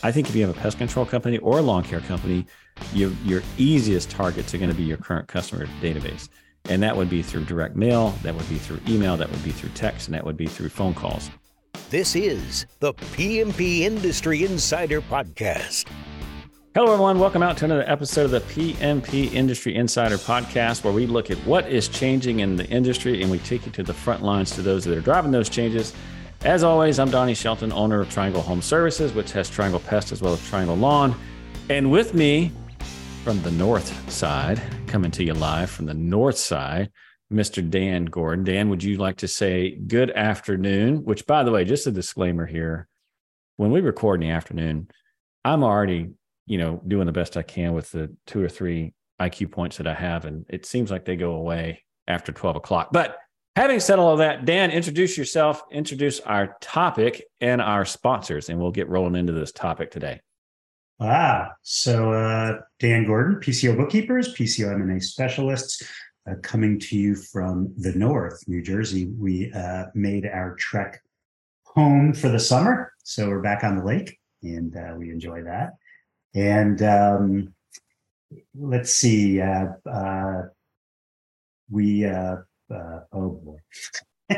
I think if you have a pest control company or a lawn care company, your, your easiest targets are going to be your current customer database. And that would be through direct mail, that would be through email, that would be through text, and that would be through phone calls. This is the PMP Industry Insider Podcast. Hello, everyone. Welcome out to another episode of the PMP Industry Insider Podcast, where we look at what is changing in the industry and we take you to the front lines to those that are driving those changes as always, I'm Donnie Shelton, owner of Triangle Home Services, which has Triangle Pest as well as Triangle Lawn. And with me from the north side, coming to you live from the north side, Mr. Dan Gordon. Dan, would you like to say good afternoon? Which, by the way, just a disclaimer here when we record in the afternoon, I'm already, you know, doing the best I can with the two or three IQ points that I have. And it seems like they go away after 12 o'clock. But Having said all of that, Dan, introduce yourself, introduce our topic and our sponsors, and we'll get rolling into this topic today. Ah, so uh, Dan Gordon, PCO bookkeepers, PCO M&A specialists, uh, coming to you from the north, New Jersey. We uh, made our trek home for the summer, so we're back on the lake, and uh, we enjoy that. And um, let's see, uh, uh, we uh, oh boy.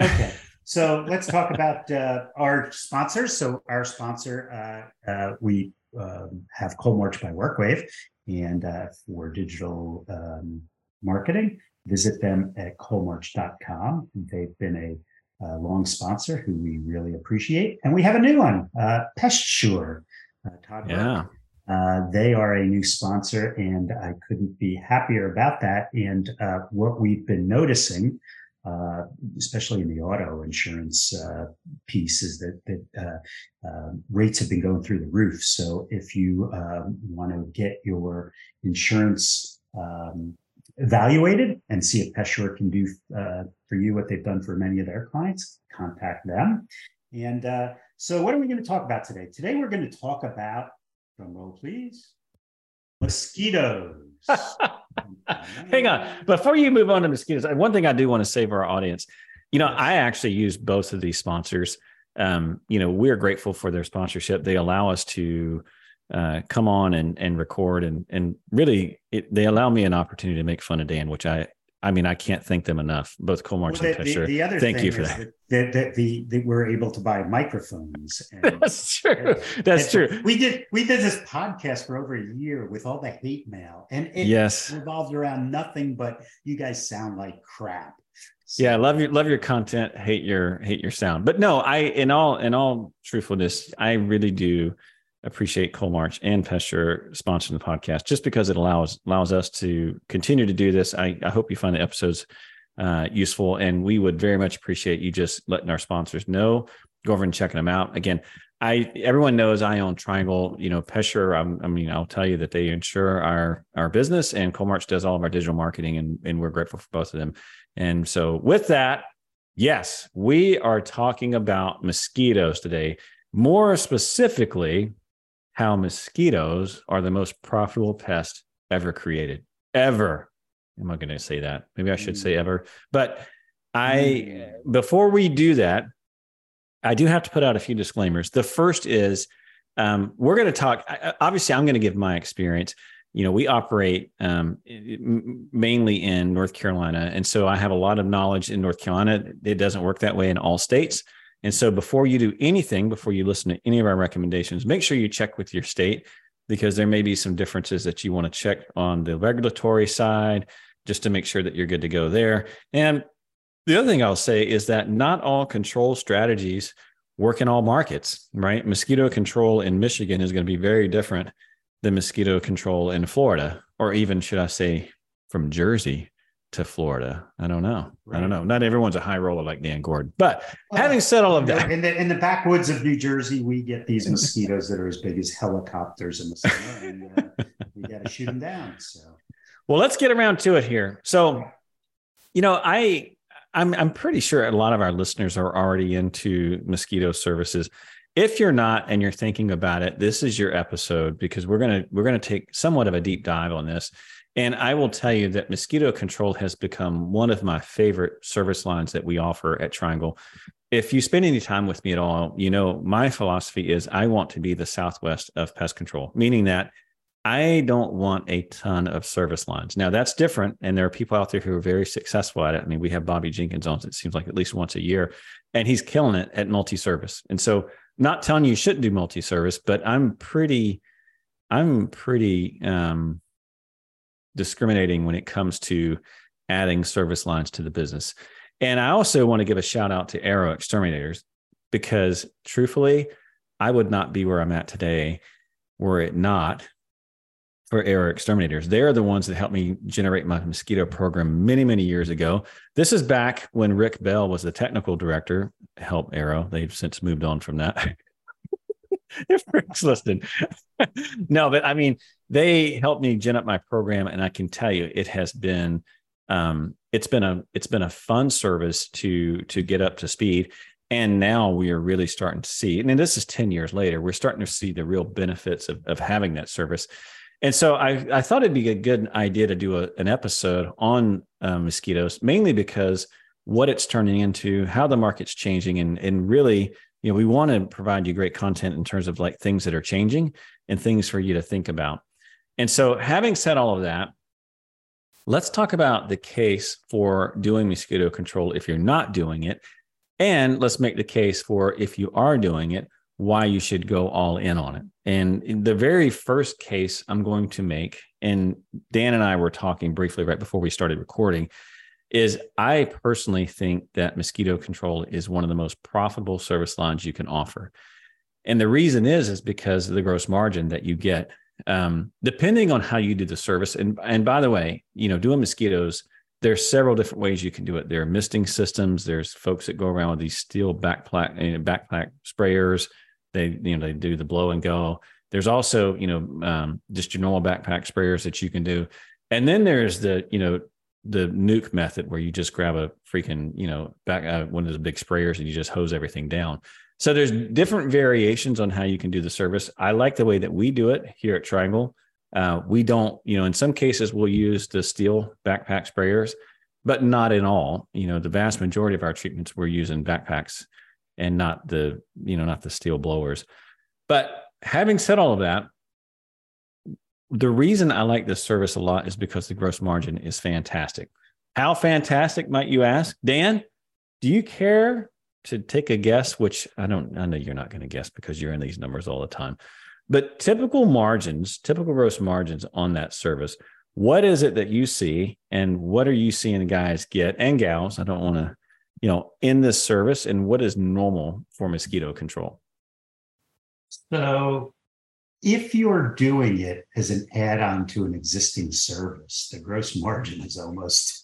okay. So let's talk about uh, our sponsors. So our sponsor, uh, uh, we um, have Coalmarch by WorkWave, and uh, for digital um, marketing, visit them at coalmarch.com. They've been a, a, long sponsor who we really appreciate, and we have a new one, uh, PestSure. Uh, Todd yeah. Uh, they are a new sponsor, and I couldn't be happier about that. And uh, what we've been noticing, uh, especially in the auto insurance uh, piece, is that that uh, um, rates have been going through the roof. So if you um, want to get your insurance um, evaluated and see if PestSure can do for you what they've done for many of their clients, contact them. And so, what are we going to talk about today? Today, we're going to talk about Drum roll, please. Mosquitoes. Hang on. Before you move on to mosquitoes, one thing I do want to say for our audience, you know, I actually use both of these sponsors. Um, you know, we're grateful for their sponsorship. They allow us to uh, come on and and record and and really it, they allow me an opportunity to make fun of Dan, which I I mean, I can't thank them enough. Both Coalmarch well, and PestSure. The, the, other thank you for that. That, that, the that we're able to buy microphones. And, That's true. And, That's and true. We did we did this podcast for over a year with all the hate mail, and it yes. revolved around nothing but you guys sound like crap. So, yeah, love your love your content, hate your hate your sound. But no, I in all in all truthfulness, I really do appreciate Cole Coalmarch and PestSure sponsoring the podcast just because it allows allows us to continue to do this. I, I hope you find the episodes uh, useful, and we would very much appreciate you just letting our sponsors know. Go over and checking them out. Again, I everyone knows I own Triangle. You know, PestSure. i mean, I'll tell you that they insure our our business, and Cole Coalmarch does all of our digital marketing, and and we're grateful for both of them. And so, with that, yes, we are talking about mosquitoes today. More specifically, how mosquitoes are the most profitable pest ever created. Ever. Am I going to say that? Maybe I should say ever. But I, mm. before we do that, I do have to put out a few disclaimers. The first is um, we're going to talk, obviously, I'm going to give my experience. You know, we operate um, mainly in North Carolina. And so I have a lot of knowledge in North Carolina. It doesn't work that way in all states. And so before you do anything, before you listen to any of our recommendations, make sure you check with your state because there may be some differences that you want to check on the regulatory side just to make sure that you're good to go there. And the other thing I'll say is that not all control strategies work in all markets, right? Mosquito control in Michigan is going to be very different than mosquito control in Florida, or even, should I say, from Jersey to Florida. I don't know. Right. I don't know. Not everyone's a high roller like Dan Gordon. But having said all of that, in the in the backwoods of New Jersey, we get these mosquitoes that are as big as helicopters in the summer, and uh, we got to shoot them down. So, well, let's get around to it here. So, you know, I I'm I'm pretty sure a lot of our listeners are already into mosquito services. If you're not and you're thinking about it, this is your episode because we're gonna we're gonna take somewhat of a deep dive on this and I will tell you that mosquito control has become one of my favorite service lines that we offer at Triangle. if you spend any time with me at all, you know, my philosophy is I want to be the Southwest of pest control, meaning that I don't want a ton of service lines. Now that's different. And there are people out there who are very successful at it. I mean, we have Bobby Jenkins on, it seems like at least once a year, and he's killing it at multi-service. And so not telling you you shouldn't do multi-service, but I'm pretty, I'm pretty um, discriminating when it comes to adding service lines to the business. And I also want to give a shout out to Arrow Exterminators because truthfully, I would not be where I'm at today were it not for Arrow Exterminators. They're the ones that helped me generate my mosquito program many, many years ago. This is back when Rick Bell was the technical director, help Arrow. They've since moved on from that. if Rick's listening. no, but I mean, they helped me gen up my program, and I can tell you it has been um, it's been a it's been a fun service to to get up to speed. And now we are really starting to see, and this is 10 years later, we're starting to see the real benefits of, of having that service. And so I, I thought it'd be a good idea to do a, an episode on uh, mosquitoes, mainly because what it's turning into, how the market's changing, and and really, you know, we want to provide you great content in terms of like things that are changing and things for you to think about. And so, having said all of that, let's talk about the case for doing mosquito control if you're not doing it, and let's make the case for if you are doing it, why you should go all in on it. And the very first case I'm going to make, and Dan and I were talking briefly right before we started recording, is I personally think that mosquito control is one of the most profitable service lines you can offer. And the reason is is because of the gross margin that you get. Um, depending on how you do the service, and and by the way, you know, doing mosquitoes, there's several different ways you can do it. There are misting systems. There's folks that go around with these steel backpack you know, backpack sprayers. They you know they do the blow and go. There's also you know um, just your normal backpack sprayers that you can do, and then there's the you know the nuke method where you just grab a freaking you know back uh, one of those big sprayers and you just hose everything down. So there's different variations on how you can do the service. I like the way that we do it here at Triangle. Uh, we don't, you know, in some cases we'll use the steel backpack sprayers, but not in all. You know, the vast majority of our treatments we're using backpacks and not the, you know, not the steel blowers. But having said all of that, the reason I like this service a lot is because the gross margin is fantastic. How fantastic might you ask? Dan, do you care to take a guess? Which I don't, I know you're not going to guess because you're in these numbers all the time. But typical margins, typical gross margins on that service, what is it that you see and what are you seeing guys get and gals? I don't want to, you know, in this service and what is normal for mosquito control? So if you're doing it as an add-on to an existing service, the gross margin is almost,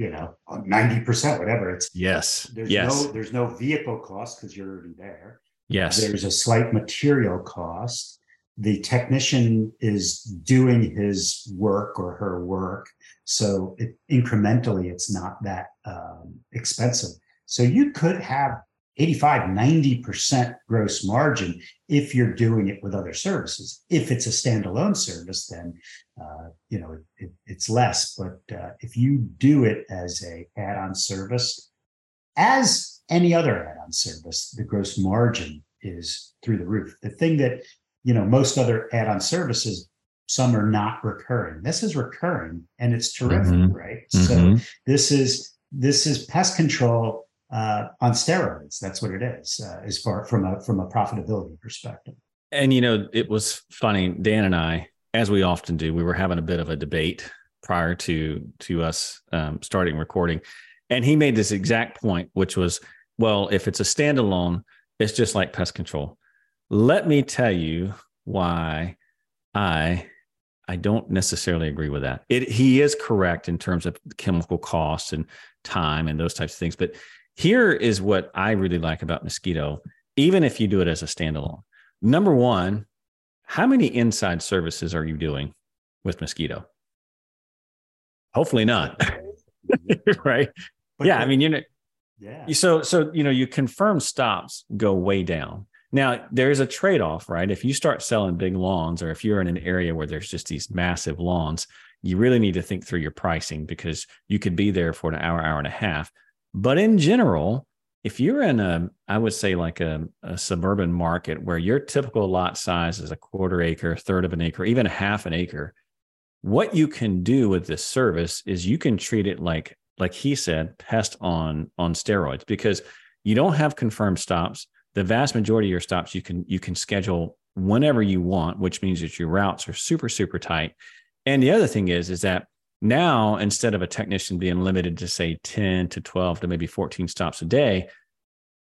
you know, ninety percent, whatever. It's yes, there's yes. no there's no vehicle cost because you're already there. Yes, there's a slight material cost. The technician is doing his work or her work, so it, incrementally, it's not that um, expensive. So you could have 85, 90% gross margin if you're doing it with other services. If it's a standalone service, then, uh, you know, it, it, it's less. But uh, if you do it as a add-on service, as any other add-on service, the gross margin is through the roof. The thing that, you know, most other add-on services, some are not recurring. This is recurring and it's terrific, mm-hmm. right? Mm-hmm. So this is this is pest control uh, on steroids. That's what it is, uh, as far from a from a profitability perspective. And you know, it was funny. Dan and I, as we often do, we were having a bit of a debate prior to to us um, starting recording, and he made this exact point, which was, well, if it's a standalone, it's just like pest control. Let me tell you why I I don't necessarily agree with that. It, he is correct in terms of chemical costs and time and those types of things, but here is what I really like about Mosquito, even if you do it as a standalone. Number one, how many inside services are you doing with Mosquito? Hopefully not. right. But yeah. I mean, you know, yeah. So, so, you know, you confirm stops go way down. Now, there's a trade off, right? If you start selling big lawns, or if you're in an area where there's just these massive lawns, you really need to think through your pricing because you could be there for an hour, hour and a half. But in general, if you're in a, I would say like a, a, suburban market where your typical lot size is a quarter acre, third of an acre, even a half an acre, what you can do with this service is you can treat it like, like he said, pest on on steroids because you don't have confirmed stops. The vast majority of your stops you can you can schedule whenever you want, which means that your routes are super super tight. And the other thing is is that now, instead of a technician being limited to say 10 to 12 to maybe 14 stops a day,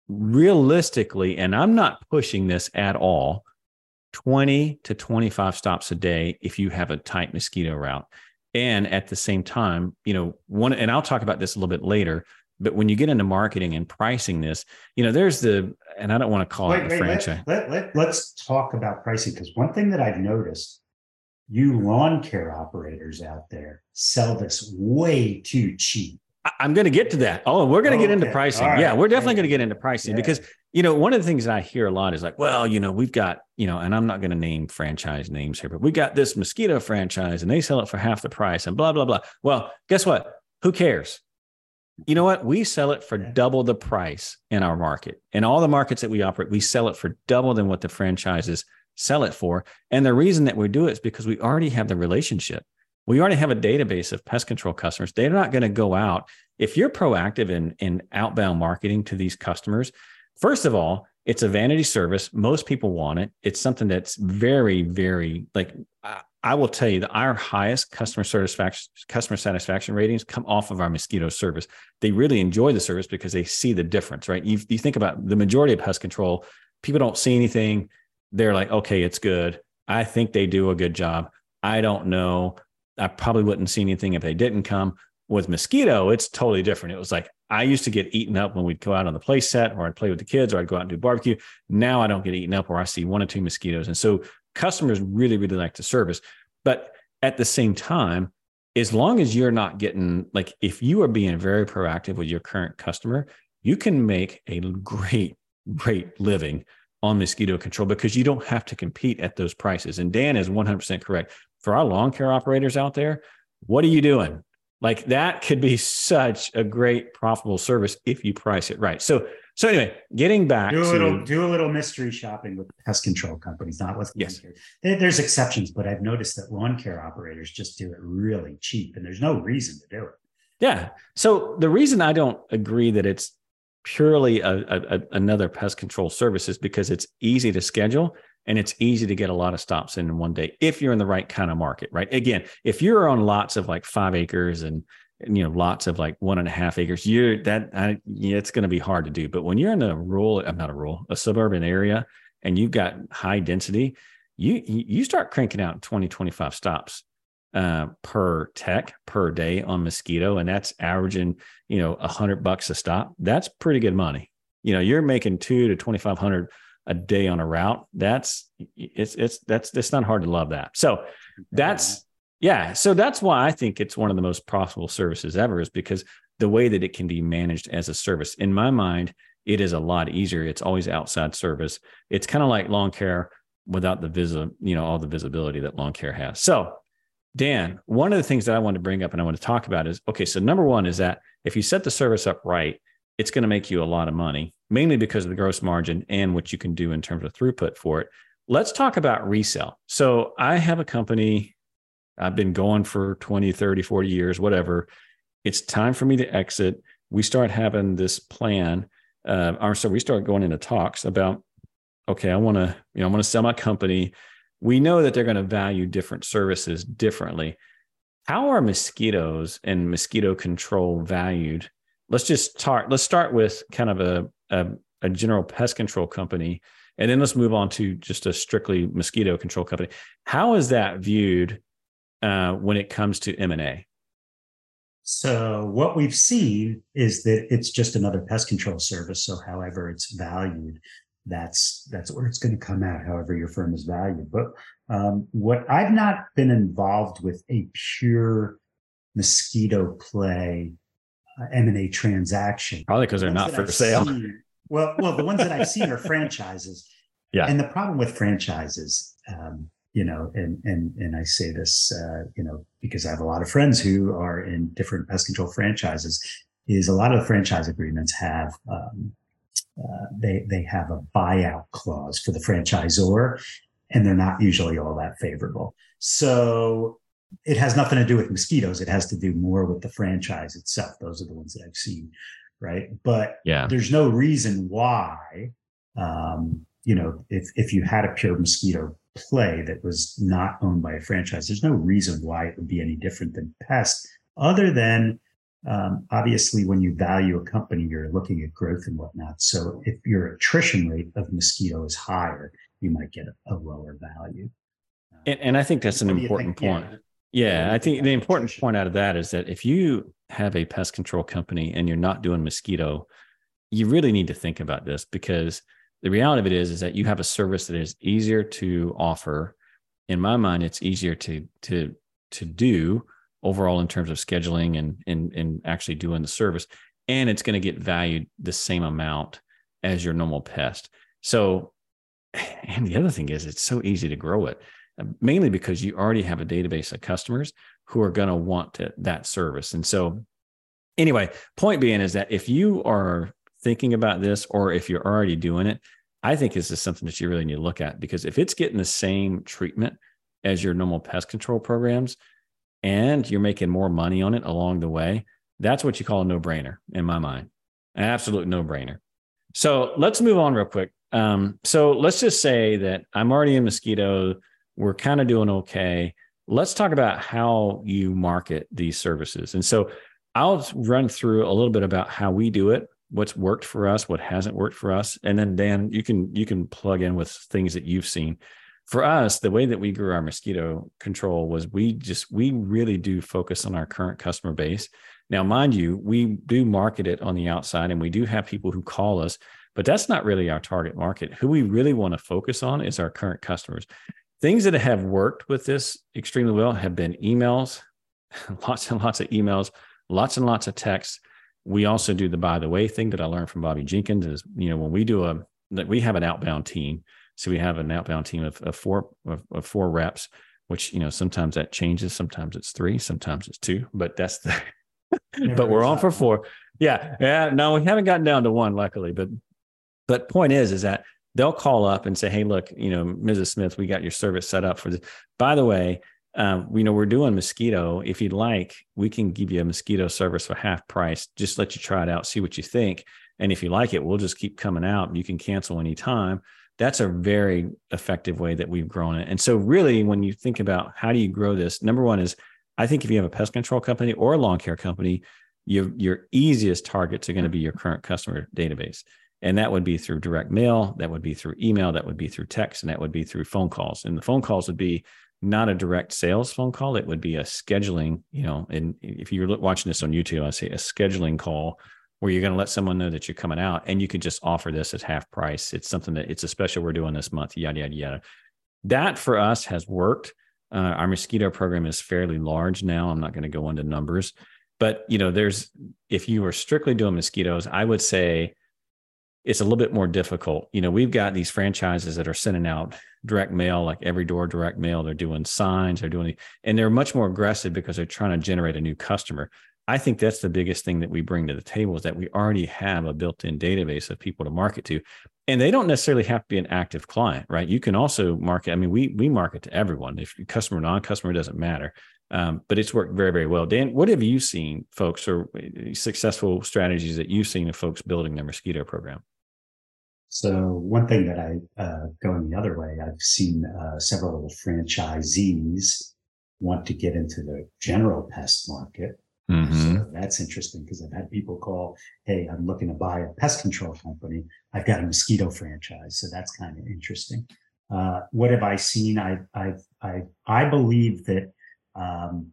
realistically, and I'm not pushing this at all, 20 to 25 stops a day if you have a tight mosquito route. And at the same time, you know, one, and I'll talk about this a little bit later, but when you get into marketing and pricing this, you know, there's the, and I don't want to call wait, it a wait, franchise. Let, let, let, let's talk about pricing because one thing that I've noticed you lawn care operators out there sell this way too cheap. I'm going to get to that. Oh, we're going to get into pricing. Right. Yeah, we're definitely going to get into pricing yeah. because you know one of the things that I hear a lot is like, well, you know, we've got you know, and I'm not going to name franchise names here, but we got this mosquito franchise and they sell it for half the price and blah blah blah. Well, guess what? Who cares? You know what? We sell it for double the price in our market. In all the markets that we operate, we sell it for double than what the franchises sell it for. And the reason that we do it is because we already have the relationship. We already have a database of pest control customers. They're not going to go out. If you're proactive in, in outbound marketing to these customers, first of all, it's a vanity service. Most people want it. It's something that's very, very like I will tell you that our highest customer satisfaction customer satisfaction ratings come off of our mosquito service. They really enjoy the service because they see the difference, right? You, you think about the majority of pest control, people don't see anything they're like, okay, it's good. I think they do a good job. I don't know. I probably wouldn't see anything if they didn't come. With mosquito, it's totally different. It was like I used to get eaten up when we'd go out on the play set or I'd play with the kids or I'd go out and do barbecue. Now I don't get eaten up or I see one or two mosquitoes. And so customers really, really like the service. But at the same time, as long as you're not getting like if you are being very proactive with your current customer, you can make a great, great living on mosquito control because you don't have to compete at those prices. And Dan is 100% correct. For our lawn care operators out there, what are you doing? Like that could be such a great profitable service if you price it right. So, so anyway, getting back do a to, little do a little mystery shopping with pest control companies, not with yes. Care. There's exceptions, but I've noticed that lawn care operators just do it really cheap, and there's no reason to do it. Yeah. So the reason I don't agree that it's purely a, a, another pest control service is because it's easy to schedule and it's easy to get a lot of stops in one day if you're in the right kind of market, right? Again, if you're on lots of like five acres and you know lots of like one and a half acres, you're that I, yeah, it's going to be hard to do. But when you're in a rural, I'm not a rural, a suburban area, and you've got high density, you you start cranking out 20, 25 stops uh, per tech per day on mosquito, and that's averaging you know a hundred bucks a stop. That's pretty good money. You know, you're making two to twenty five hundred a day on a route. That's it's it's that's it's not hard to love that. So that's yeah. So that's why I think it's one of the most profitable services ever, is because the way that it can be managed as a service. In my mind, it is a lot easier. It's always outside service. It's kind of like lawn care without the visi, you know, all the visibility that lawn care has. So Dan, one of the things that I want to bring up and I want to talk about is okay, so number one is that if you set the service up right, it's going to make you a lot of money, mainly because of the gross margin and what you can do in terms of throughput for it. Let's talk about resale. So I have a company, I've been going for 20, 30, 40 years, whatever. It's time for me to exit. We start having this plan, uh, or so we start going into talks about, okay, I want to, you know, I want to sell my company we know that they're going to value different services differently. How are mosquitoes and mosquito control valued? Let's just start. Let's start with kind of a, a, a general pest control company, and then let's move on to just a strictly mosquito control company. How is that viewed uh, when it comes to M and A? So what we've seen is that it's just another pest control service. So however it's valued, that's that's where it's going to come out however your firm is valued. But um, what i've not been involved with a pure mosquito play uh, m&a transaction. Probably because they're not for I've sale. seen, well well the ones that i've seen are franchises. Yeah. And the problem with franchises um, you know and and and i say this uh, you know because i have a lot of friends who are in different pest control franchises is a lot of the franchise agreements have um, uh, they they have a buyout clause for the franchisor, and they're not usually all that favorable. So it has nothing to do with mosquitoes. It has to do more with the franchise itself. Those are the ones that I've seen, right? But yeah, there's no reason why, um, you know, if if you had a pure mosquito play that was not owned by a franchise, there's no reason why it would be any different than pest, other than um, obviously when you value a company, you're looking at growth and whatnot. So if your attrition rate of mosquito is higher, you might get a, a lower value. And, and, I think that's an important point. Yeah. Yeah, I think the important point out of that is that if you have a pest control company and you're not doing mosquito, you really need to think about this because the reality of it is is that you have a service that is easier to offer. In my mind, it's easier to to to do overall in terms of scheduling and and and actually doing the service, and it's going to get valued the same amount as your normal pest. So, and the other thing is, it's so easy to grow it um, mainly because you already have a database of customers who are going to want that service. And so, anyway, point being is that if you are thinking about this or if you're already doing it, I think this is something that you really need to look at because if it's getting the same treatment as your normal pest control programs and you're making more money on it along the way, that's what you call a no brainer in my mind. An absolute no brainer. So let's move on real quick. Um, so let's just say that I'm already in mosquito we're kind of doing okay. Let's talk about how you market these services. And so I'll run through a little bit about how we do it, what's worked for us, what hasn't worked for us, and then Dan, you can you can plug in with things that you've seen. For us, the way that we grew our mosquito control was we just we really do focus on our current customer base. Now, mind you, we do market it on the outside and we do have people who call us, but that's not really our target market. Who we really want to focus on is our current customers. Things that have worked with this extremely well have been emails, lots and lots of emails, lots and lots of texts. We also do the by the way thing that I learned from Bobby Jenkins is, you know, when we do a, that we have an outbound team. So we have an outbound team of, of four, of, of four reps, which, you know, sometimes that changes. Sometimes it's three, sometimes it's two, but that's the, but we're on for four. Yeah. Yeah. No, we haven't gotten down to one, luckily, but, but point is, is that they'll call up and say, "Hey, look, you know, Mrs. Smith, we got your service set up for this. By the way, um, you know, we're doing mosquito. If you'd like, we can give you a mosquito service for half price. Just let you try it out, see what you think, and if you like it, we'll just keep coming out. You can cancel anytime." That's a very effective way that we've grown it. And so, really, when you think about how do you grow this, number one is I think if you have a pest control company or a lawn care company, your your easiest targets are going to be your current customer database. And that would be through direct mail, that would be through email, that would be through text, and that would be through phone calls. And the phone calls would be not a direct sales phone call, it would be a scheduling, you know, and if you're watching this on YouTube, I say a scheduling call where you're going to let someone know that you're coming out and you could just offer this at half price. It's something that it's a special we're doing this month, yada, yada, yada. That for us has worked. Uh, our mosquito program is fairly large now. I'm not going to go into numbers, but you know, there's if you were strictly doing mosquitoes, I would say it's a little bit more difficult. You know, we've got these franchises that are sending out direct mail, like every door direct mail. They're doing signs, they're doing, and they're much more aggressive because they're trying to generate a new customer. I think that's the biggest thing that we bring to the table is that we already have a built-in database of people to market to, and they don't necessarily have to be an active client, right? You can also market. I mean, we we market to everyone. If customer non-customer doesn't matter, um, but it's worked very very well. Dan, what have you seen, folks, or uh, successful strategies that you've seen of folks building their mosquito program? So one thing that I uh, going the other way, I've seen uh, several franchisees want to get into the general pest market. Mm-hmm. So that's interesting because I've had people call, "Hey, I'm looking to buy a pest control company. I've got a mosquito franchise." So that's kind of interesting. Uh, what have I seen? I I I I believe that um,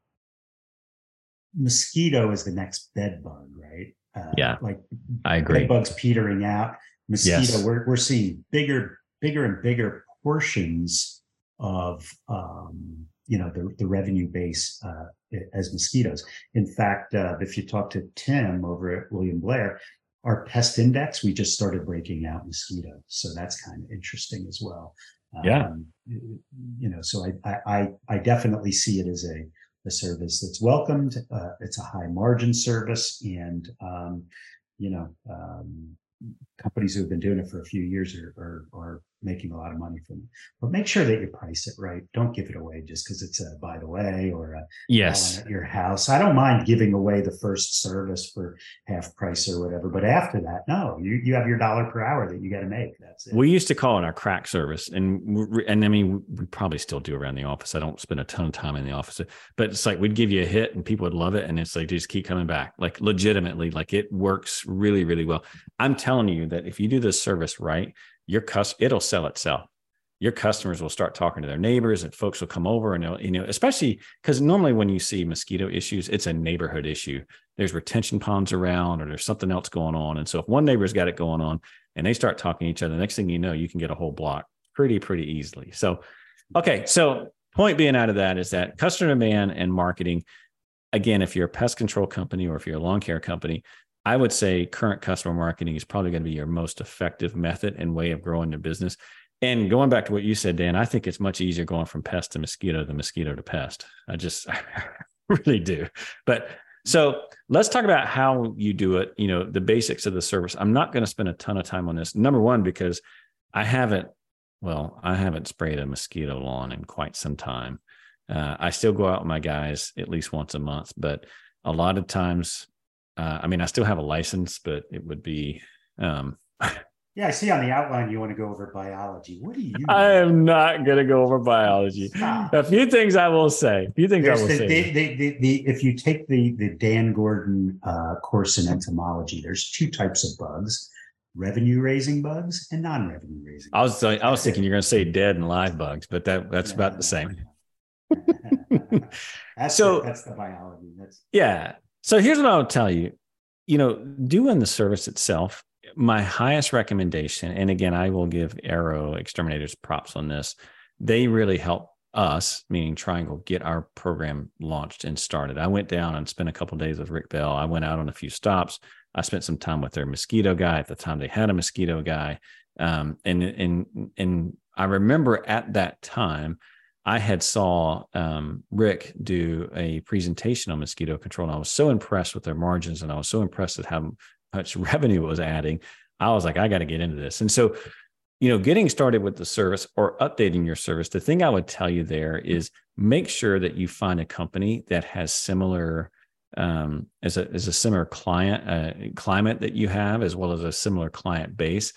mosquito is the next bed bug, right? Uh, yeah, like I agree. Bed bugs petering out mosquito, yes. we're, we're seeing bigger, bigger and bigger portions of, um, you know, the, the revenue base uh, as mosquitoes. In fact, uh, if you talk to Tim over at William Blair, our pest index, we just started breaking out mosquitoes. So that's kind of interesting as well. Yeah. Um, you know, so I, I, I definitely see it as a, a service that's welcomed. Uh, it's a high margin service and, um, you know, um, companies who have been doing it for a few years are, are, are making a lot of money from it. But make sure that you price it right. Don't give it away just because it's a by the way or a yes at your house. I don't mind giving away the first service for half price or whatever, but after that, no, you you have your dollar per hour that you got to make. That's it. We used to call it our crack service, and and I mean we probably still do around the office. I don't spend a ton of time in the office, but it's like we'd give you a hit, and people would love it, and it's like just keep coming back, like legitimately, like it works really really well. I'm telling you that if you do this service right, your cus it'll sell itself. Your customers will start talking to their neighbors and folks will come over and you know especially because normally when you see mosquito issues it's a neighborhood issue. There's retention ponds around or there's something else going on. And so if one neighbor's got it going on and they start talking to each other the next thing you know you can get a whole block pretty pretty easily. So okay. So point being out of that is that customer demand and marketing again if you're a pest control company or if you're a lawn care company I would say current customer marketing is probably going to be your most effective method and way of growing the business. And going back to what you said, Dan, I think it's much easier going from pest to mosquito than mosquito to pest. I just really do. But so let's talk about how you do it, you know, the basics of the service. I'm not going to spend a ton of time on this. Number one, because I haven't, well, I haven't sprayed a mosquito lawn in quite some time. Uh, I still go out with my guys at least once a month, but a lot of times uh, I mean, I still have a license, but it would be. Um, yeah, I see on the outline you want to go over biology. What do you? I am not going to go over biology. Stop. A few things I will say. A few things There's I will the, say. The, the, the, if you take the the Dan Gordon uh, course in entomology, there's two types of bugs: revenue raising bugs and non revenue raising. I was I was thinking you're going to say dead and live bugs, but that that's about the same. that's so that's the biology. That's yeah. So here's what I'll tell you. You know, doing the service itself, my highest recommendation, and again, I will give Arrow Exterminators props on this. They really help us, meaning Triangle, get our program launched and started. I went down and spent a couple days with Rick Bell. I went out on a few stops. I spent some time with their mosquito guy. At the time, they had a mosquito guy, um, and and and I remember at that time I had saw um, Rick do a presentation on mosquito control, and I was so impressed with their margins, and I was so impressed at how much revenue was adding. I was like, I got to get into this. And so, you know, getting started with the service or updating your service, the thing I would tell you there is make sure that you find a company that has similar um, as a as a similar client uh, climate that you have, as well as a similar client base,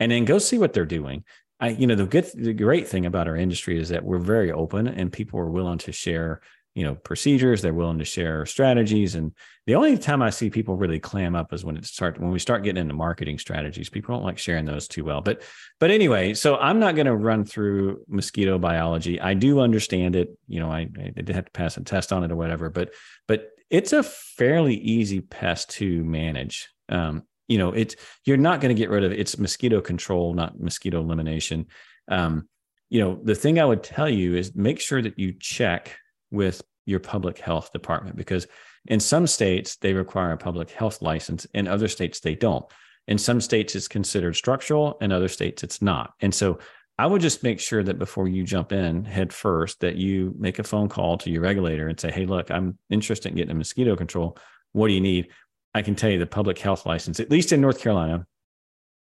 and then go see what they're doing. I, you know, the good, the great thing about our industry is that we're very open and people are willing to share, you know, procedures. They're willing to share strategies. And the only time I see people really clam up is when it start when we start getting into marketing strategies. People don't like sharing those too well. But but anyway, so I'm not going to run through mosquito biology. I do understand it. You know, I, I did have to pass a test on it or whatever. But but it's a fairly easy pest to manage. Um, you know it's you're not going to get rid of it. it's mosquito control not mosquito elimination. Um, you know the thing i would tell you is make sure that you check with your public health department because in some states they require a public health license. In other states they don't. In some states it's considered structural. In other states it's not. And so i would just make sure that before you jump in head first that you make a phone call to your regulator and say hey look i'm interested in getting a mosquito control. What do you need I can tell you the public health license, at least in North Carolina,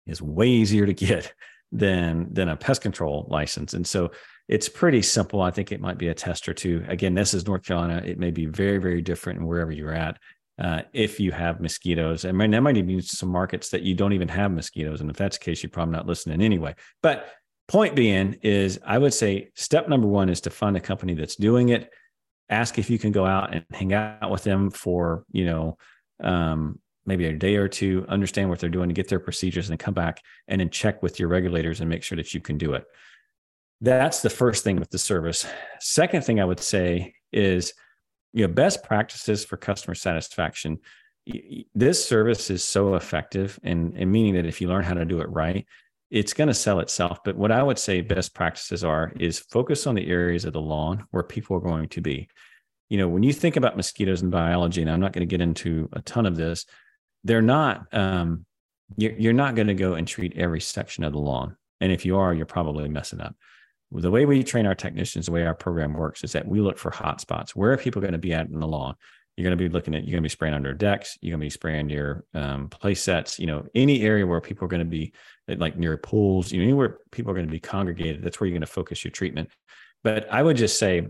is way easier to get than than a pest control license. And so it's pretty simple. I think it might be a test or two. Again, this is North Carolina. It may be very, very different wherever you're at. Uh, if you have mosquitoes, and there might even be some markets that you don't even have mosquitoes. And if that's the case, you're probably not listening anyway. But point being is, I would say step number one is to find a company that's doing it. Ask if you can go out and hang out with them for, you know, um, maybe a day or two, understand what they're doing to get their procedures and come back and then check with your regulators and make sure that you can do it. That's the first thing with the service. Second thing I would say is, you know, best practices for customer satisfaction. This service is so effective, and, and meaning that if you learn how to do it right, it's going to sell itself. But what I would say best practices are is focus on the areas of the lawn where people are going to be you know, when you think about mosquitoes and biology, and I'm not going to get into a ton of this, they're not, um, you're, you're not going to go and treat every section of the lawn. And if you are, you're probably messing up. The way we train our technicians, the way our program works is that we look for hot spots. Where are people going to be at in the lawn? You're going to be looking at, you're going to be spraying under decks. You're going to be spraying your um, play sets, you know, any area where people are going to be like near pools, you know, anywhere people are going to be congregated. That's where you're going to focus your treatment. But I would just say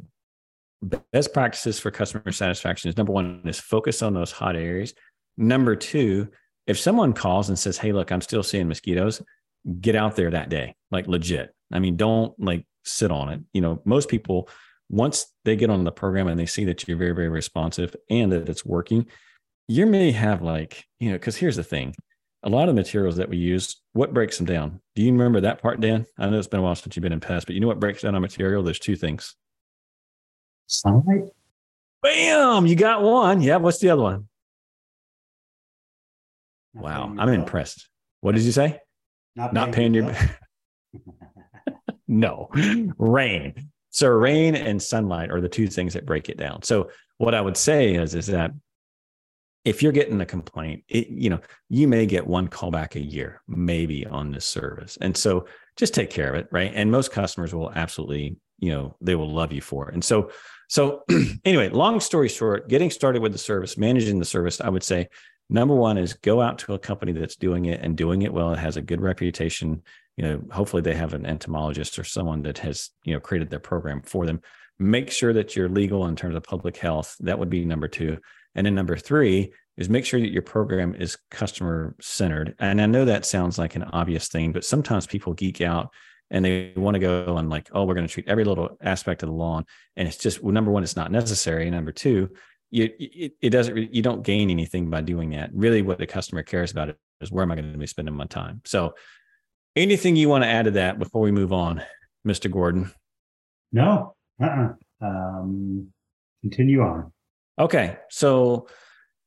best practices for customer satisfaction is number one is focus on those hot areas. Number two, if someone calls and says, Hey, look, I'm still seeing mosquitoes, get out there that day, like legit. I mean, don't like sit on it. You know, most people, once they get on the program and they see that you're very, very responsive and that it's working, you may have like, you know, because here's the thing a lot of materials that we use, what breaks them down? Do you remember that part, Dan? I know it's been a while since you've been in pest, but you know what breaks down a material? There's two things. Sunlight. Bam! You got one. Yeah. What's the other one? Not wow. I'm impressed. What did you say? Not, Not paying, paying your. no, rain. So rain and sunlight are the two things that break it down. So what I would say is, is that if you're getting a complaint, it, you know, you may get one callback a year, maybe on this service. And so just take care of it. Right. And most customers will absolutely, you know, they will love you for it. And so, so anyway, long story short, getting started with the service, managing the service, I would say number one is go out to a company that's doing it and doing it well. It has a good reputation. You know, hopefully they have an entomologist or someone that has, you know, created their program for them. Make sure that you're legal in terms of public health. That would be number two. And then number three is make sure that your program is customer centered. And I know that sounds like an obvious thing, but sometimes people geek out and they want to go and like, oh, we're going to treat every little aspect of the lawn. And it's just, well, number one, it's not necessary. Number two, you, it, it doesn't, you don't gain anything by doing that. Really, what the customer cares about is where am I going to be spending my time? So, anything you want to add to that before we move on, Mr. Gordon? No, uh-uh. um, continue on. Okay. So,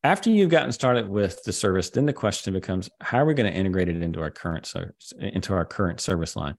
after you've gotten started with the service, then the question becomes, how are we going to integrate it into our current service, into our current service line?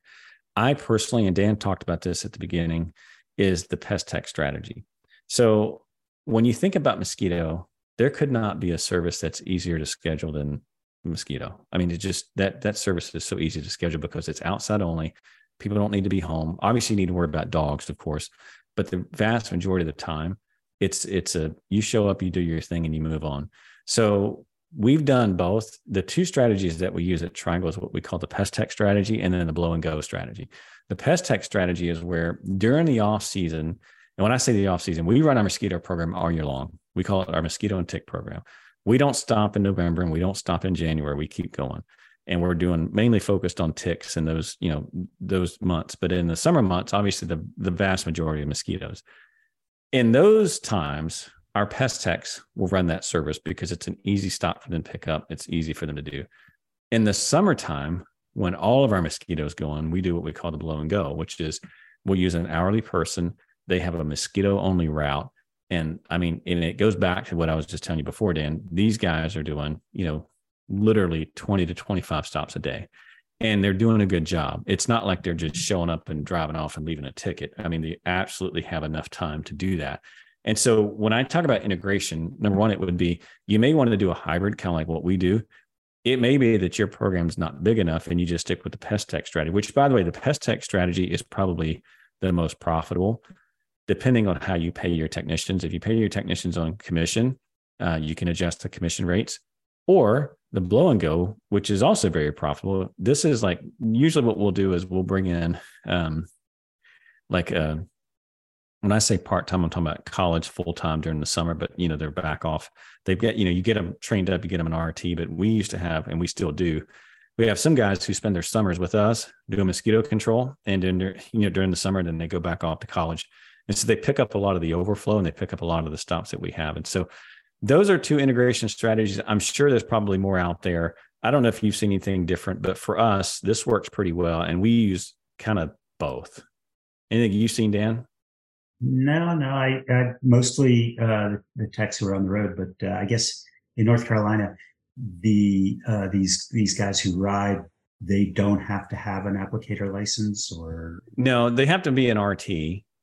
I personally, and Dan talked about this at the beginning, is the pest tech strategy. So when you think about mosquito, there could not be a service that's easier to schedule than mosquito. I mean, it just that that service is so easy to schedule because it's outside only. People don't need to be home. Obviously, you need to worry about dogs, of course, but the vast majority of the time, it's it's a you show up, you do your thing, and you move on. So we've done both. The two strategies that we use at Triangle is what we call the pest tech strategy, and then the blow and go strategy. The pest tech strategy is where during the off season and when I say the off season, we run our mosquito program all year long. We call it our mosquito and tick program. We don't stop in November and we don't stop in January. We keep going. And we're doing mainly focused on ticks in those, you know, those months. But in the summer months, obviously the, the vast majority of mosquitoes. In those times, our pest techs will run that service because it's an easy stop for them to pick up. It's easy for them to do. In the summertime, when all of our mosquitoes go on, we do what we call the blow and go, which is we'll use an hourly person they have a mosquito only route. And I mean, and it goes back to what I was just telling you before, Dan. These guys are doing, you know, literally 20 to 25 stops a day. And they're doing a good job. It's not like they're just showing up and driving off and leaving a ticket. I mean, they absolutely have enough time to do that. And so when I talk about integration, number one, it would be you may want to do a hybrid, kind of like what we do. It may be that your program's not big enough and you just stick with the pest tech strategy, which by the way, the pest tech strategy is probably the most profitable depending on how you pay your technicians. If you pay your technicians on commission, uh, you can adjust the commission rates or the blow and go, which is also very profitable. This is like usually what we'll do is we'll bring in um, like a, uh, when I say part time, I'm talking about college full time during the summer, but you know, they're back off. They've got, you know, you get them trained up, you get them an RT, but we used to have, and we still do. We have some guys who spend their summers with us doing mosquito control, and then you know during the summer, then they go back off to college. And so they pick up a lot of the overflow and they pick up a lot of the stops that we have. And so those are two integration strategies. I'm sure there's probably more out there. I don't know if you've seen anything different, but for us, this works pretty well. And we use kind of both. Anything you've seen, Dan? No, no. I, I mostly uh, the techs who are on the road, but uh, I guess in North Carolina, the uh, these these guys who ride they don't have to have an applicator license or no they have to be an rt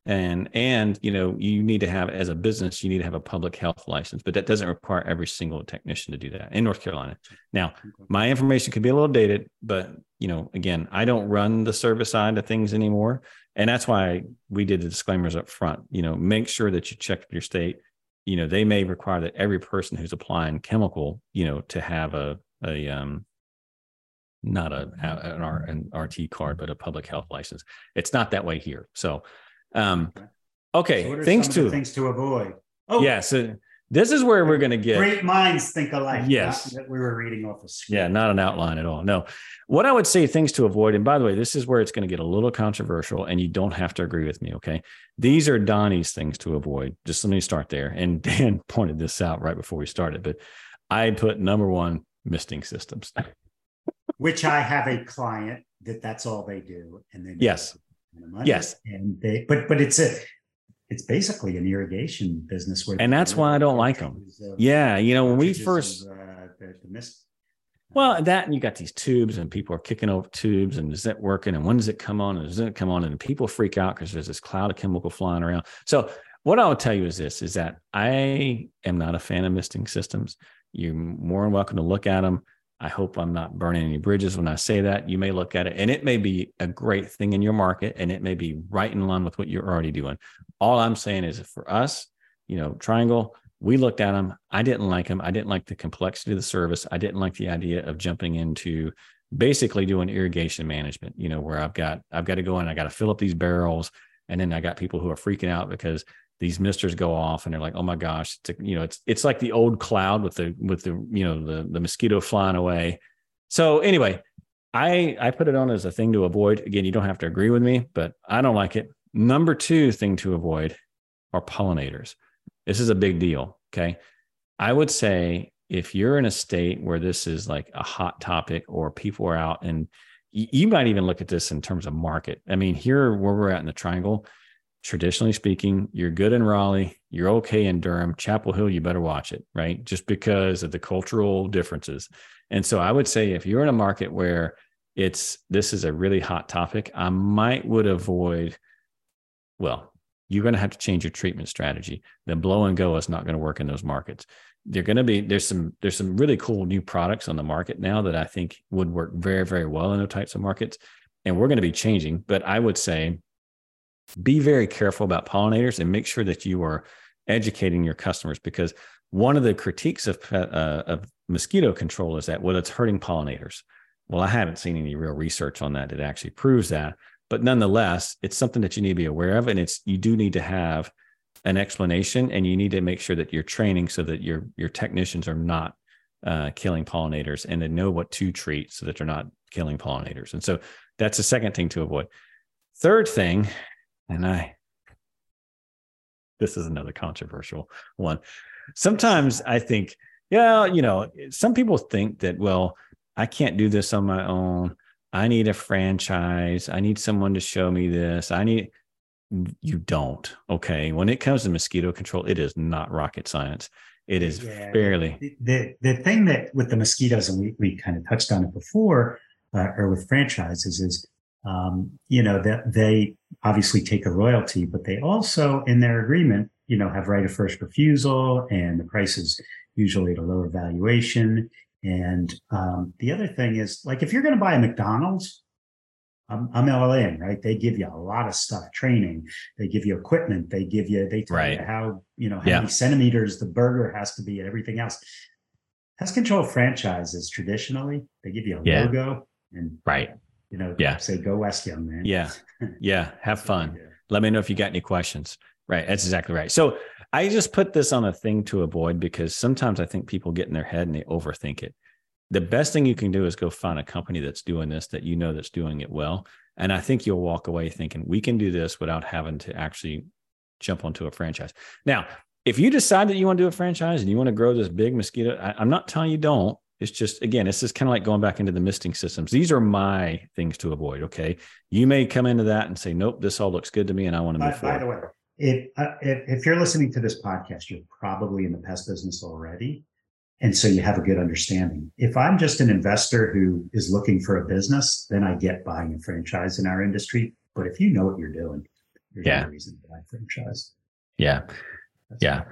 and and you know you need to have as a business you need to have a public health license but that doesn't require every single technician to do that in north carolina now my information could be a little dated but you know again i don't run the service side of things anymore and that's why we did the disclaimers up front you know make sure that you check your state you know, they may require that every person who's applying chemical, you know, to have a a um not a an, R, an RT card, but a public health license. It's not that way here. So, um, okay, So things some of the to things to avoid. Oh, yeah. So this is where we're going to get Great minds think alike. Yes. That we were reading off of script. Yeah, not an outline at all. No. What I would say things to avoid, and by the way, this is where it's going to get a little controversial, and you don't have to agree with me. Okay. These are Donnie's things to avoid. Just let me start there. And Dan pointed this out right before we started, but I put number one misting systems. Which I have a client that that's all they do, and then Yes. Yes. and they but but it's a it's basically an irrigation business where And that's why I don't like 'em. Yeah. You know, when we first, of, uh, the, the mist. well, that and you got these tubes, and people are kicking over tubes, and is that working? And when does it come on? And does it come on? And people freak out because there's this cloud of chemical flying around. So, what I would tell you is this: is that I am not a fan of misting systems. You're more than welcome to look at them. I hope I'm not burning any bridges when I say that. You may look at it, and it may be a great thing in your market, and it may be right in line with what you're already doing. All I'm saying is, for us, you know, Triangle, we looked at them. I didn't like them. I didn't like the complexity of the service. I didn't like the idea of jumping into basically doing irrigation management. You know, where I've got I've got to go in, I got to fill up these barrels, and then I got people who are freaking out because these misters go off and they're like, oh my gosh, it's a, you know, it's it's like the old cloud with the with the you know the the mosquito flying away. So anyway, I I put it on as a thing to avoid. Again, you don't have to agree with me, but I don't like it. Number two thing to avoid are pollinators. This is a big deal. Okay. I would say if you're in a state where this is like a hot topic or people are out and you might even look at this in terms of market. I mean, here where we're at in the triangle, traditionally speaking, you're good in Raleigh, you're okay in Durham, Chapel Hill, you better watch it, right? Just because of the cultural differences. And so I would say if you're in a market where it's this is a really hot topic, I might would avoid, well, you're going to have to change your treatment strategy. The blow and go is not going to work in those markets. They're going to be there's some there's some really cool new products on the market now that I think would work very very well in those types of markets, and we're going to be changing. But I would say be very careful about pollinators and make sure that you are educating your customers because one of the critiques of uh, of mosquito control is that well it's hurting pollinators. Well, I haven't seen any real research on that that actually proves that, but nonetheless, it's something that you need to be aware of, and it's you do need to have an explanation, and you need to make sure that you're training so that your your technicians are not uh, killing pollinators and they know what to treat so that they're not killing pollinators. And so that's the second thing to avoid. Third thing, and I this is another controversial one. Sometimes I think, yeah, you know, some people think that, well, I can't do this on my own. I need a franchise. I need someone to show me this. I need, you don't. Okay. When it comes to mosquito control, it is not rocket science. It is Yeah, fairly, the, the the thing that with the mosquitoes, and we, we kind of touched on it before, uh, or with franchises, is um, you know that they obviously take a royalty, but they also in their agreement, you know, have right of first refusal, and the price is usually at a lower valuation. And um, the other thing is, like, if you're going to buy a McDonald's, I'm, I'm right? They give you a lot of stuff, training. They give you equipment. They give you, they tell Right. you how, you know, how Yeah. many centimeters the burger has to be and everything else. Pest control franchises traditionally, they give you a Yeah. logo and, right. You know, Yeah. say, go West, young man. Yeah. Yeah. Have fun. do. Let me know if you got any questions. Right. That's exactly right. So I just put this on a thing to avoid because sometimes I think people get in their head and they overthink it. The best thing you can do is go find a company that's doing this that you know that's doing it well. And I think you'll walk away thinking we can do this without having to actually jump onto a franchise. Now, if you decide that you want to do a franchise and you want to grow this big mosquito, I, I'm not telling you don't. It's just again, it's just kind of like going back into the misting systems. These are my things to avoid. Okay, you may come into that and say, "Nope, this all looks good to me, and I want to By, move by forward." the way, if, uh, if if you're listening to this podcast, you're probably in the pest business already, and so you have a good understanding. If I'm just an investor who is looking for a business, then I get buying a franchise in our industry. But if you know what you're doing, there's Yeah. no reason to buy a franchise. Yeah. That's Yeah.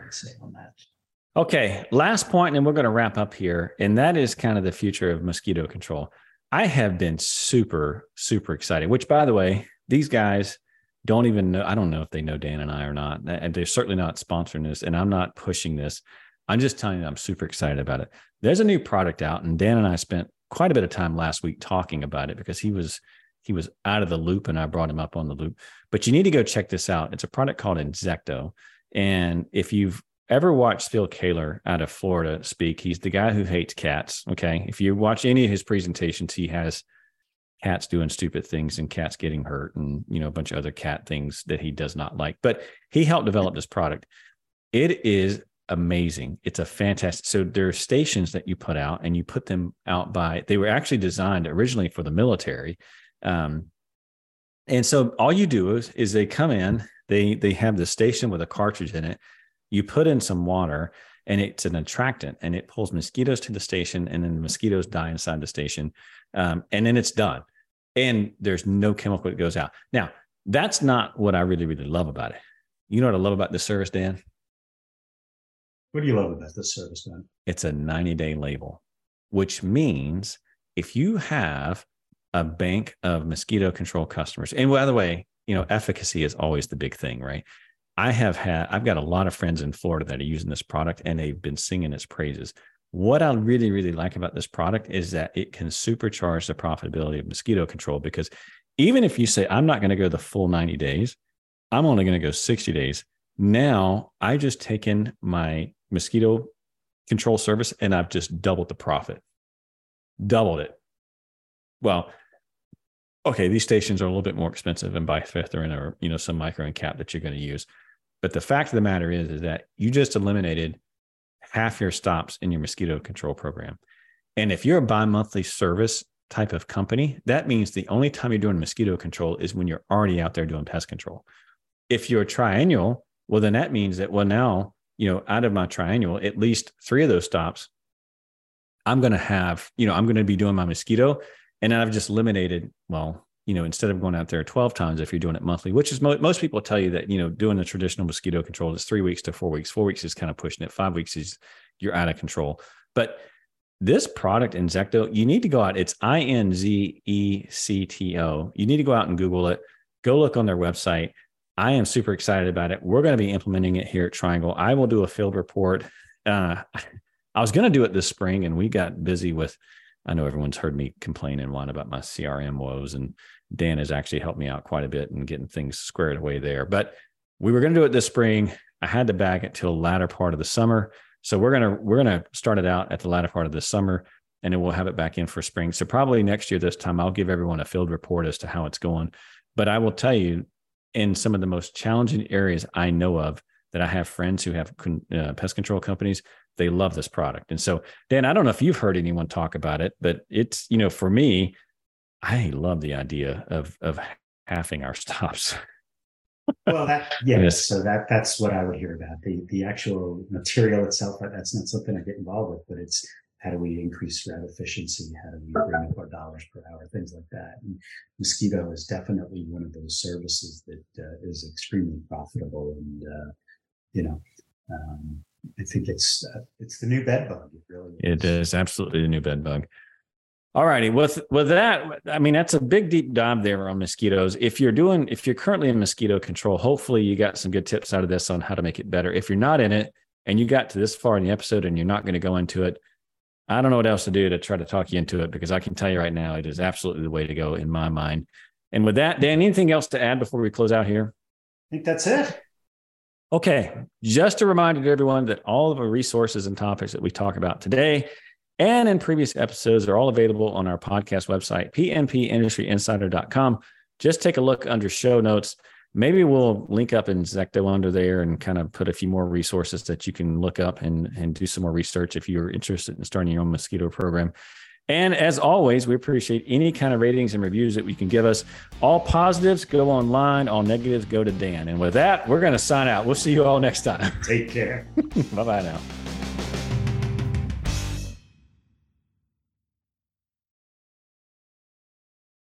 Okay, last point, and we're going to wrap up here. And that is kind of the future of mosquito control. I have been super, super excited, which, by the way, these guys, don't even know. I don't know if they know Dan and I or not. And they're certainly not sponsoring this. And I'm not pushing this. I'm just telling you, I'm super excited about it. There's a new product out, and Dan and I spent quite a bit of time last week talking about it because he was he was out of the loop and I brought him up on the loop. But you need to go check this out. It's a product called Inzecto. And if you've ever watched Phil Koehler out of Florida speak, he's the guy who hates cats. Okay. If you watch any of his presentations, he has cats doing stupid things and cats getting hurt and you know a bunch of other cat things that he does not like. But he helped develop this product. It is amazing. It's a fantastic. So there are stations that you put out, and you put them out by. They were actually designed originally for the military, um, and so all you do is is they come in. They they have the station with a cartridge in it. You put in some water, and it's an attractant, and it pulls mosquitoes to the station, and then the mosquitoes die inside the station, um, and then it's done. And there's no chemical that goes out. Now that's not what I really really love about it. You know what I love about this service, Dan? What do you love about this service, dan It's a 90 day label, which means if you have a bank of mosquito control customers, and by the way, you know, efficacy is always the big thing, right? I have had, I've got a lot of friends in Florida that are using this product and they've been singing its praises. What I really, really like about this product is that it can supercharge the profitability of mosquito control because even if you say, I'm not going to go the full 90 days, I'm only going to go 60 days. Now I just taken my mosquito control service and I've just doubled the profit, doubled it. Well, okay, these stations are a little bit more expensive and bifenthrin or you know some microencap that you're going to use. But the fact of the matter is, is that you just eliminated half your stops in your mosquito control program. And if you're a bi-monthly service type of company, that means the only time you're doing mosquito control is when you're already out there doing pest control. If you're triennial, well, then that means that, well, now you know, out of my triennial, at least three of those stops, I'm going to have, you know, I'm going to be doing my mosquito. And I've just eliminated, well, you know, instead of going out there 12 times, if you're doing it monthly, which is mo- most people tell you that, you know, doing the traditional mosquito control is three weeks to four weeks. Four weeks is kind of pushing it. Five weeks is you're out of control. But this product, Inzecto, you need to go out. It's I N Z E C T O. You need to go out and Google it. Go look on their website. I am super excited about it. We're going to be implementing it here at Triangle. I will do a field report. Uh, I was going to do it this spring, and we got busy with. I know everyone's heard me complain and whine about my CRM woes, and Dan has actually helped me out quite a bit in getting things squared away there. But we were going to do it this spring. I had to back it till the latter part of the summer. So we're gonna we're gonna start it out at the latter part of the summer, and then we'll have it back in for spring. So probably next year this time I'll give everyone a field report as to how it's going. But I will tell you, in some of the most challenging areas I know of that I have friends who have uh, pest control companies, they love this product. And so, Dan, I don't know if you've heard anyone talk about it, but it's, you know, for me, I love the idea of, of halving our stops. well, that, yeah, yes. so that, that's what I would hear about the, the actual material itself. That's not something I get involved with, but it's, how do we increase route efficiency? How do we bring up our dollars per hour? Things like that. And Mosquito is definitely one of those services that uh, is extremely profitable. And, uh, you know, um, I think it's uh, it's the new bed bug. It really is. It is absolutely the new bed bug. All righty. With with that, I mean that's a big deep dive there on mosquitoes. If you're doing, if you're currently in mosquito control, hopefully you got some good tips out of this on how to make it better. If you're not in it and you got to this far in the episode and you're not going to go into it, I don't know what else to do to try to talk you into it because I can tell you right now, it is absolutely the way to go in my mind. And with that, Dan, anything else to add before we close out here? I think that's it. Okay. Just a reminder to everyone that all of the resources and topics that we talk about today and in previous episodes are all available on our podcast website, pmpindustryinsider.com. Just take a look under show notes maybe we'll link up Inzecto under there and kind of put a few more resources that you can look up and, and do some more research if you're interested in starting your own mosquito program. And as always, we appreciate any kind of ratings and reviews that we can give us. All positives go online, all negatives go to Dan. And with that, we're going to sign out. We'll see you all next time. Take care. bye bye now.